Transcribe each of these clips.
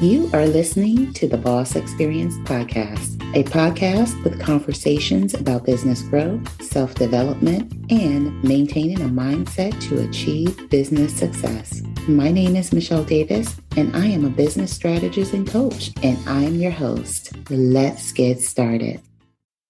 You are listening to the Boss Experience Podcast, a podcast with conversations about business growth, self development, and maintaining a mindset to achieve business success. My name is Michelle Davis, and I am a business strategist and coach, and I am your host. Let's get started.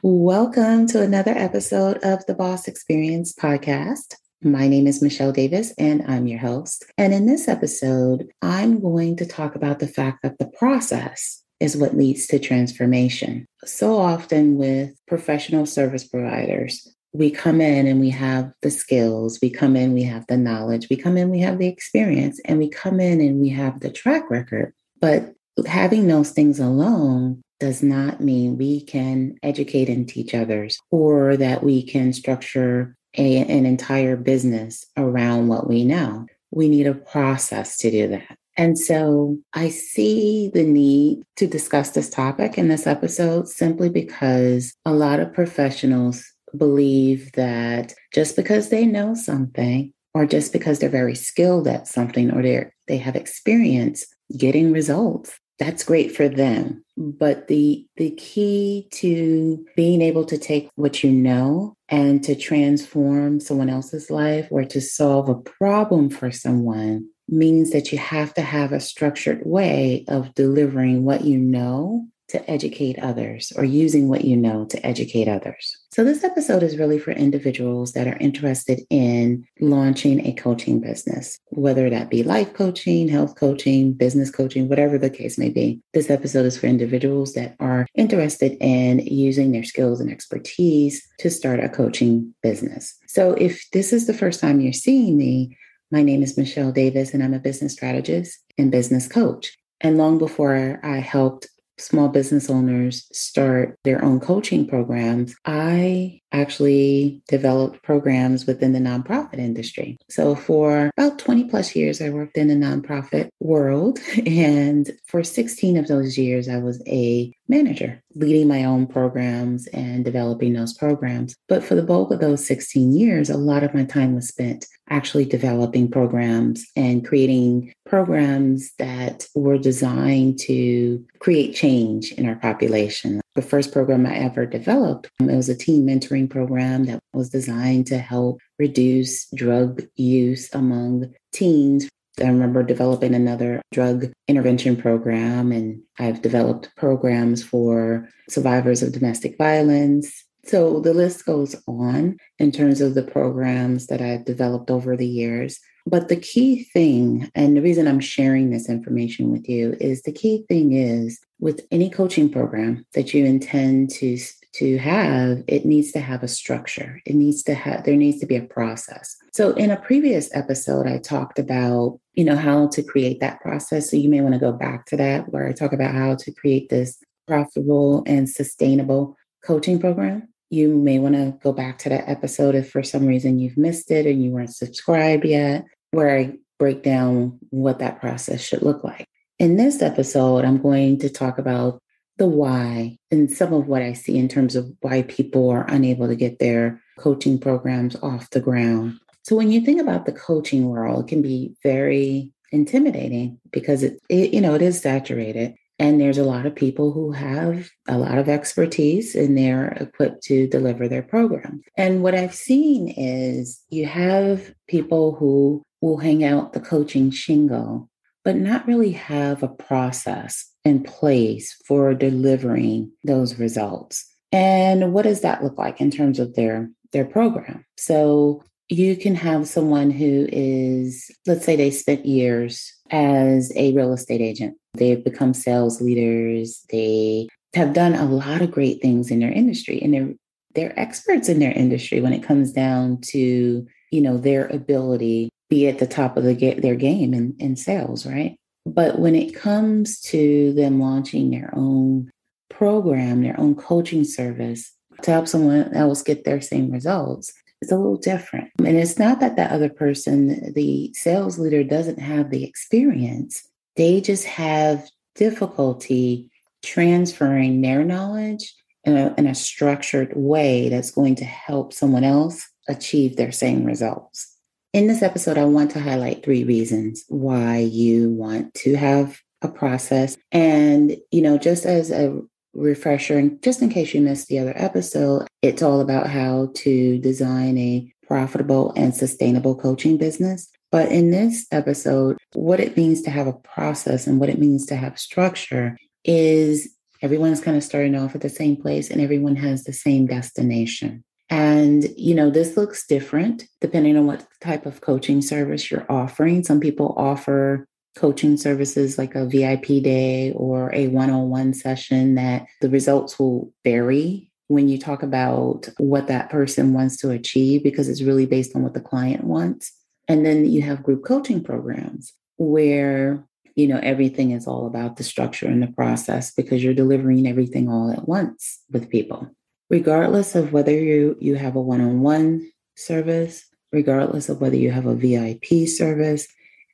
Welcome to another episode of the Boss Experience Podcast. My name is Michelle Davis, and I'm your host. And in this episode, I'm going to talk about the fact that the process is what leads to transformation. So often with professional service providers, we come in and we have the skills, we come in, we have the knowledge, we come in, we have the experience, and we come in and we have the track record. But having those things alone does not mean we can educate and teach others or that we can structure a, an entire business around what we know. We need a process to do that. And so I see the need to discuss this topic in this episode simply because a lot of professionals believe that just because they know something or just because they're very skilled at something or they they have experience getting results that's great for them but the the key to being able to take what you know and to transform someone else's life or to solve a problem for someone means that you have to have a structured way of delivering what you know to educate others or using what you know to educate others. So, this episode is really for individuals that are interested in launching a coaching business, whether that be life coaching, health coaching, business coaching, whatever the case may be. This episode is for individuals that are interested in using their skills and expertise to start a coaching business. So, if this is the first time you're seeing me, my name is Michelle Davis, and I'm a business strategist and business coach. And long before I helped small business owners start their own coaching programs, I actually developed programs within the nonprofit industry. So for about 20 plus years, I worked in the nonprofit world. And for 16 of those years, I was a manager, leading my own programs and developing those programs. But for the bulk of those 16 years, a lot of my time was spent actually developing programs and creating programs that were designed to create change in our population. The first program I ever developed, um, it was a teen mentoring program that was designed to help reduce drug use among teens I remember developing another drug intervention program, and I've developed programs for survivors of domestic violence. So the list goes on in terms of the programs that I've developed over the years. But the key thing, and the reason I'm sharing this information with you, is the key thing is with any coaching program that you intend to to have, it needs to have a structure. It needs to have, there needs to be a process. So in a previous episode, I talked about, you know, how to create that process. So you may want to go back to that where I talk about how to create this profitable and sustainable coaching program. You may want to go back to that episode if for some reason you've missed it and you weren't subscribed yet, where I break down what that process should look like. In this episode, I'm going to talk about the why and some of what I see in terms of why people are unable to get their coaching programs off the ground. So when you think about the coaching world, it can be very intimidating because it, it you know it is saturated and there's a lot of people who have a lot of expertise and they're equipped to deliver their program. And what I've seen is you have people who will hang out the coaching shingle but not really have a process in place for delivering those results. And what does that look like in terms of their their program? So you can have someone who is let's say they spent years as a real estate agent. They've become sales leaders. They have done a lot of great things in their industry and they're they're experts in their industry when it comes down to, you know, their ability be at the top of the ga- their game in, in sales, right? But when it comes to them launching their own program, their own coaching service to help someone else get their same results, it's a little different. And it's not that that other person, the sales leader, doesn't have the experience, they just have difficulty transferring their knowledge in a, in a structured way that's going to help someone else achieve their same results. In this episode, I want to highlight three reasons why you want to have a process. And, you know, just as a refresher, and just in case you missed the other episode, it's all about how to design a profitable and sustainable coaching business. But in this episode, what it means to have a process and what it means to have structure is everyone's kind of starting off at the same place and everyone has the same destination. And, you know, this looks different depending on what type of coaching service you're offering. Some people offer coaching services like a VIP day or a one on one session that the results will vary when you talk about what that person wants to achieve because it's really based on what the client wants. And then you have group coaching programs where you know everything is all about the structure and the process because you're delivering everything all at once with people regardless of whether you you have a one-on-one service regardless of whether you have a vip service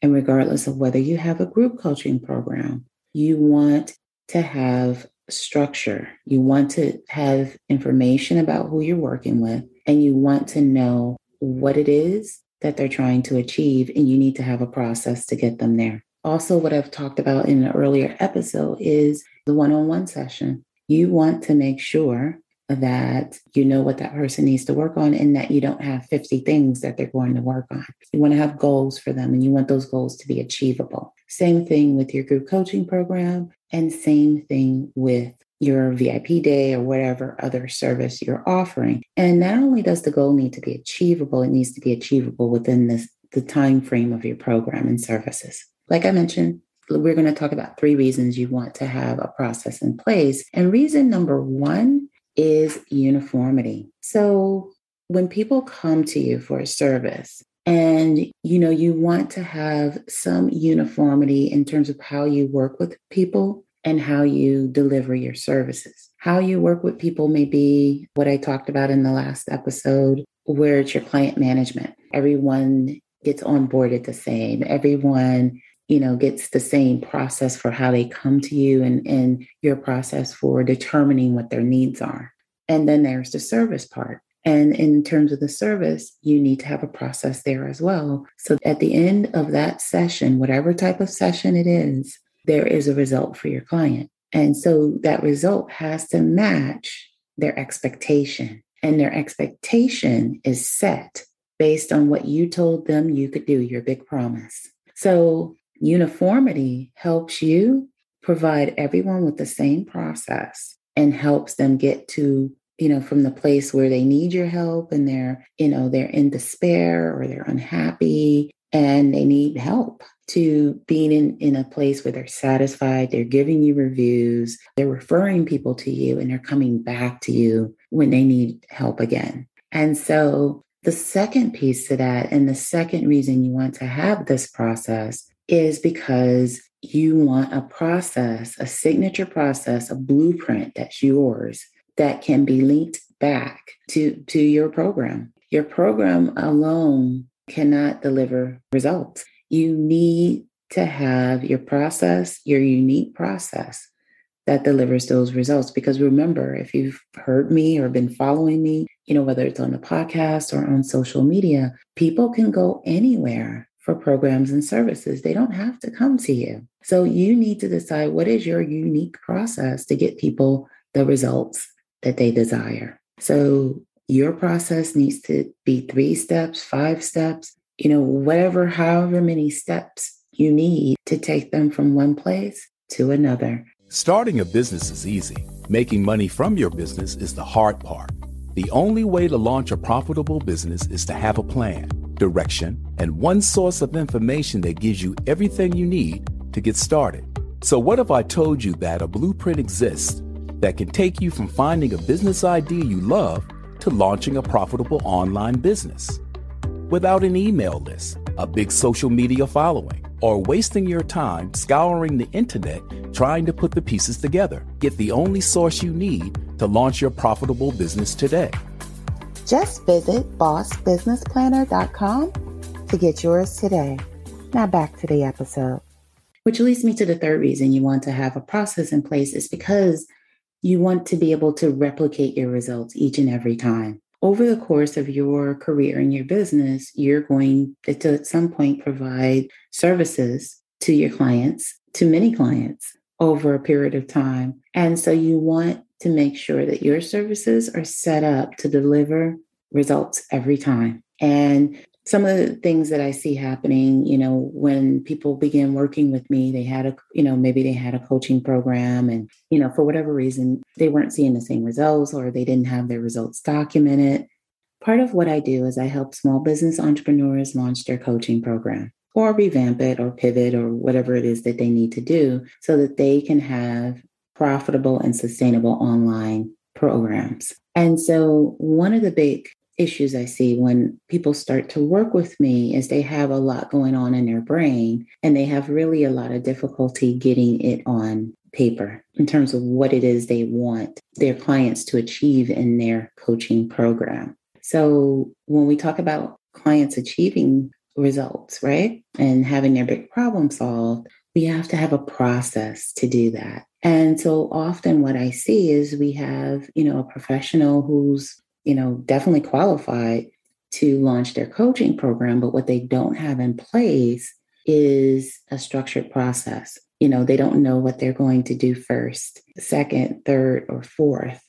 and regardless of whether you have a group coaching program you want to have structure you want to have information about who you're working with and you want to know what it is that they're trying to achieve and you need to have a process to get them there also, what I've talked about in an earlier episode is the one on one session. You want to make sure that you know what that person needs to work on and that you don't have 50 things that they're going to work on. You want to have goals for them and you want those goals to be achievable. Same thing with your group coaching program and same thing with your VIP day or whatever other service you're offering. And not only does the goal need to be achievable, it needs to be achievable within this the time frame of your program and services. Like I mentioned, we're going to talk about three reasons you want to have a process in place. And reason number one is uniformity. So when people come to you for a service, and you know you want to have some uniformity in terms of how you work with people and how you deliver your services. How you work with people may be what I talked about in the last episode, where it's your client management. Everyone gets onboarded the same. Everyone you know gets the same process for how they come to you and, and your process for determining what their needs are. And then there's the service part. And in terms of the service you need to have a process there as well. So at the end of that session whatever type of session it is there is a result for your client. And so that result has to match their expectation. And their expectation is set based on what you told them you could do your big promise. So Uniformity helps you provide everyone with the same process and helps them get to you know from the place where they need your help and they're you know they're in despair or they're unhappy and they need help to being in, in a place where they're satisfied they're giving you reviews they're referring people to you and they're coming back to you when they need help again. And so the second piece to that and the second reason you want to have this process is because you want a process, a signature process, a blueprint that's yours that can be linked back to, to your program. Your program alone cannot deliver results. You need to have your process, your unique process that delivers those results. Because remember, if you've heard me or been following me, you know, whether it's on the podcast or on social media, people can go anywhere for programs and services. They don't have to come to you. So you need to decide what is your unique process to get people the results that they desire. So your process needs to be three steps, five steps, you know, whatever, however many steps you need to take them from one place to another. Starting a business is easy. Making money from your business is the hard part. The only way to launch a profitable business is to have a plan direction, and one source of information that gives you everything you need to get started. So, what if I told you that a blueprint exists that can take you from finding a business idea you love to launching a profitable online business? Without an email list, a big social media following, or wasting your time scouring the internet trying to put the pieces together. Get the only source you need to launch your profitable business today. Just visit bossbusinessplanner.com to get yours today. Now back to the episode. Which leads me to the third reason you want to have a process in place is because you want to be able to replicate your results each and every time. Over the course of your career and your business, you're going to at some point provide services to your clients to many clients over a period of time. And so you want to make sure that your services are set up to deliver results every time. And some of the things that I see happening, you know, when people begin working with me, they had a, you know, maybe they had a coaching program and, you know, for whatever reason, they weren't seeing the same results or they didn't have their results documented. Part of what I do is I help small business entrepreneurs launch their coaching program or revamp it or pivot or whatever it is that they need to do so that they can have profitable and sustainable online programs. And so, one of the big issues I see when people start to work with me is they have a lot going on in their brain and they have really a lot of difficulty getting it on paper in terms of what it is they want their clients to achieve in their coaching program. So, when we talk about clients achieving results, right? And having their big problem solved, we have to have a process to do that. And so often what I see is we have, you know, a professional who's, you know, definitely qualified to launch their coaching program, but what they don't have in place is a structured process. You know, they don't know what they're going to do first, second, third, or fourth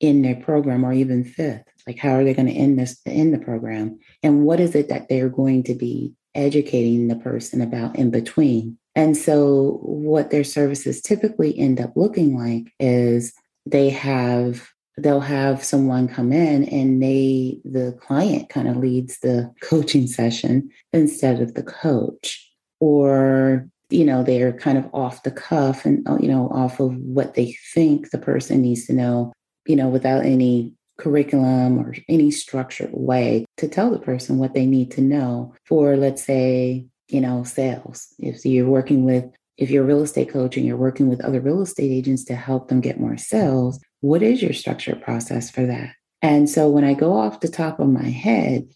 in their program, or even fifth. Like, how are they going to end this in the program? And what is it that they're going to be educating the person about in between? And so, what their services typically end up looking like is they have they'll have someone come in and they the client kind of leads the coaching session instead of the coach. Or you know they're kind of off the cuff and oh, you know off of what they think the person needs to know you know without any curriculum or any structured way to tell the person what they need to know for, let's say, you know, sales. If you're working with, if you're a real estate coach and you're working with other real estate agents to help them get more sales, what is your structured process for that? And so when I go off the top of my head,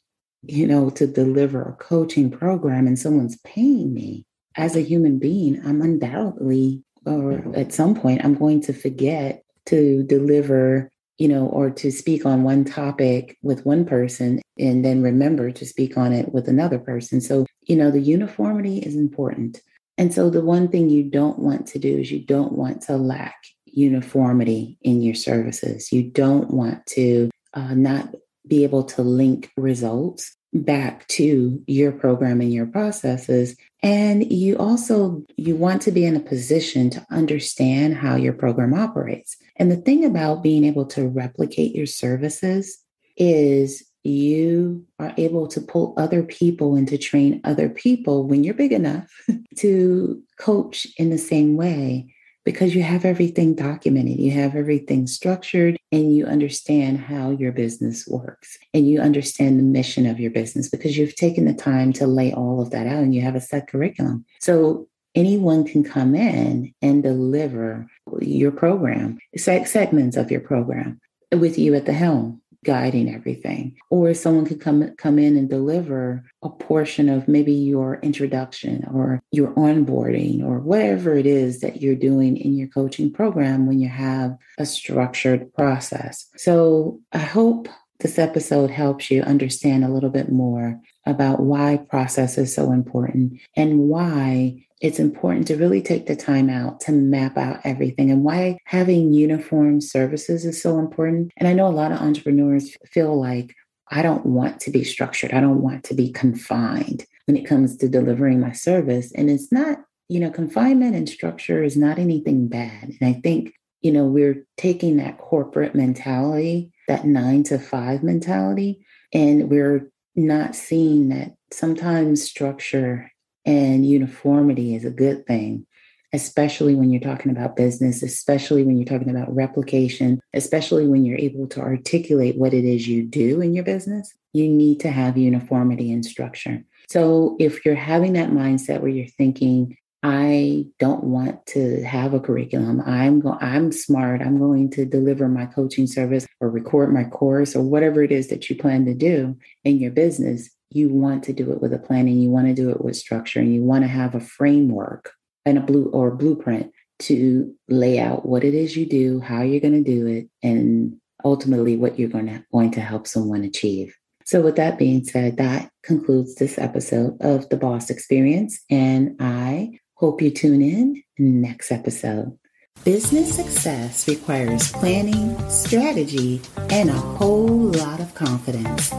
you know, to deliver a coaching program and someone's paying me as a human being, I'm undoubtedly, or mm-hmm. at some point, I'm going to forget to deliver you know, or to speak on one topic with one person and then remember to speak on it with another person. So, you know, the uniformity is important. And so the one thing you don't want to do is you don't want to lack uniformity in your services. You don't want to uh, not be able to link results back to your program and your processes and you also you want to be in a position to understand how your program operates and the thing about being able to replicate your services is you are able to pull other people and to train other people when you're big enough to coach in the same way because you have everything documented, you have everything structured, and you understand how your business works and you understand the mission of your business because you've taken the time to lay all of that out and you have a set curriculum. So anyone can come in and deliver your program, segments of your program with you at the helm guiding everything. Or someone could come come in and deliver a portion of maybe your introduction or your onboarding or whatever it is that you're doing in your coaching program when you have a structured process. So i hope this episode helps you understand a little bit more about why process is so important and why it's important to really take the time out to map out everything and why having uniform services is so important. And I know a lot of entrepreneurs feel like, I don't want to be structured. I don't want to be confined when it comes to delivering my service. And it's not, you know, confinement and structure is not anything bad. And I think, you know, we're taking that corporate mentality, that nine to five mentality, and we're not seeing that sometimes structure and uniformity is a good thing, especially when you're talking about business, especially when you're talking about replication, especially when you're able to articulate what it is you do in your business. You need to have uniformity and structure. So if you're having that mindset where you're thinking, I don't want to have a curriculum. I'm go- I'm smart. I'm going to deliver my coaching service or record my course or whatever it is that you plan to do in your business you want to do it with a plan and you want to do it with structure and you want to have a framework and a blue or a blueprint to lay out what it is you do, how you're going to do it, and ultimately what you're going to going to help someone achieve. So with that being said, that concludes this episode of the Boss Experience and I Hope you tune in next episode. Business success requires planning, strategy, and a whole lot of confidence.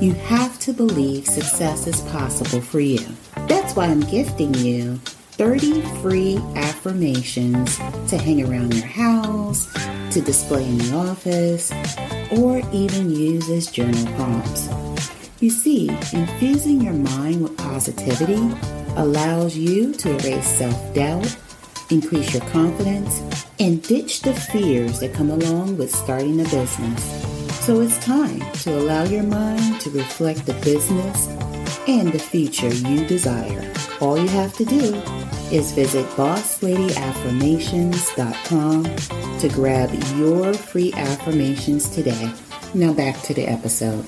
You have to believe success is possible for you. That's why I'm gifting you 30 free affirmations to hang around your house, to display in the office, or even use as journal prompts. You see, infusing your mind with positivity allows you to erase self doubt increase your confidence, and ditch the fears that come along with starting a business. So it's time to allow your mind to reflect the business and the future you desire. All you have to do is visit bossladyaffirmations.com to grab your free affirmations today. Now back to the episode.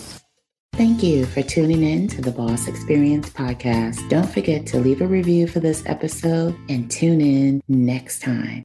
Thank you for tuning in to the Boss Experience podcast. Don't forget to leave a review for this episode and tune in next time.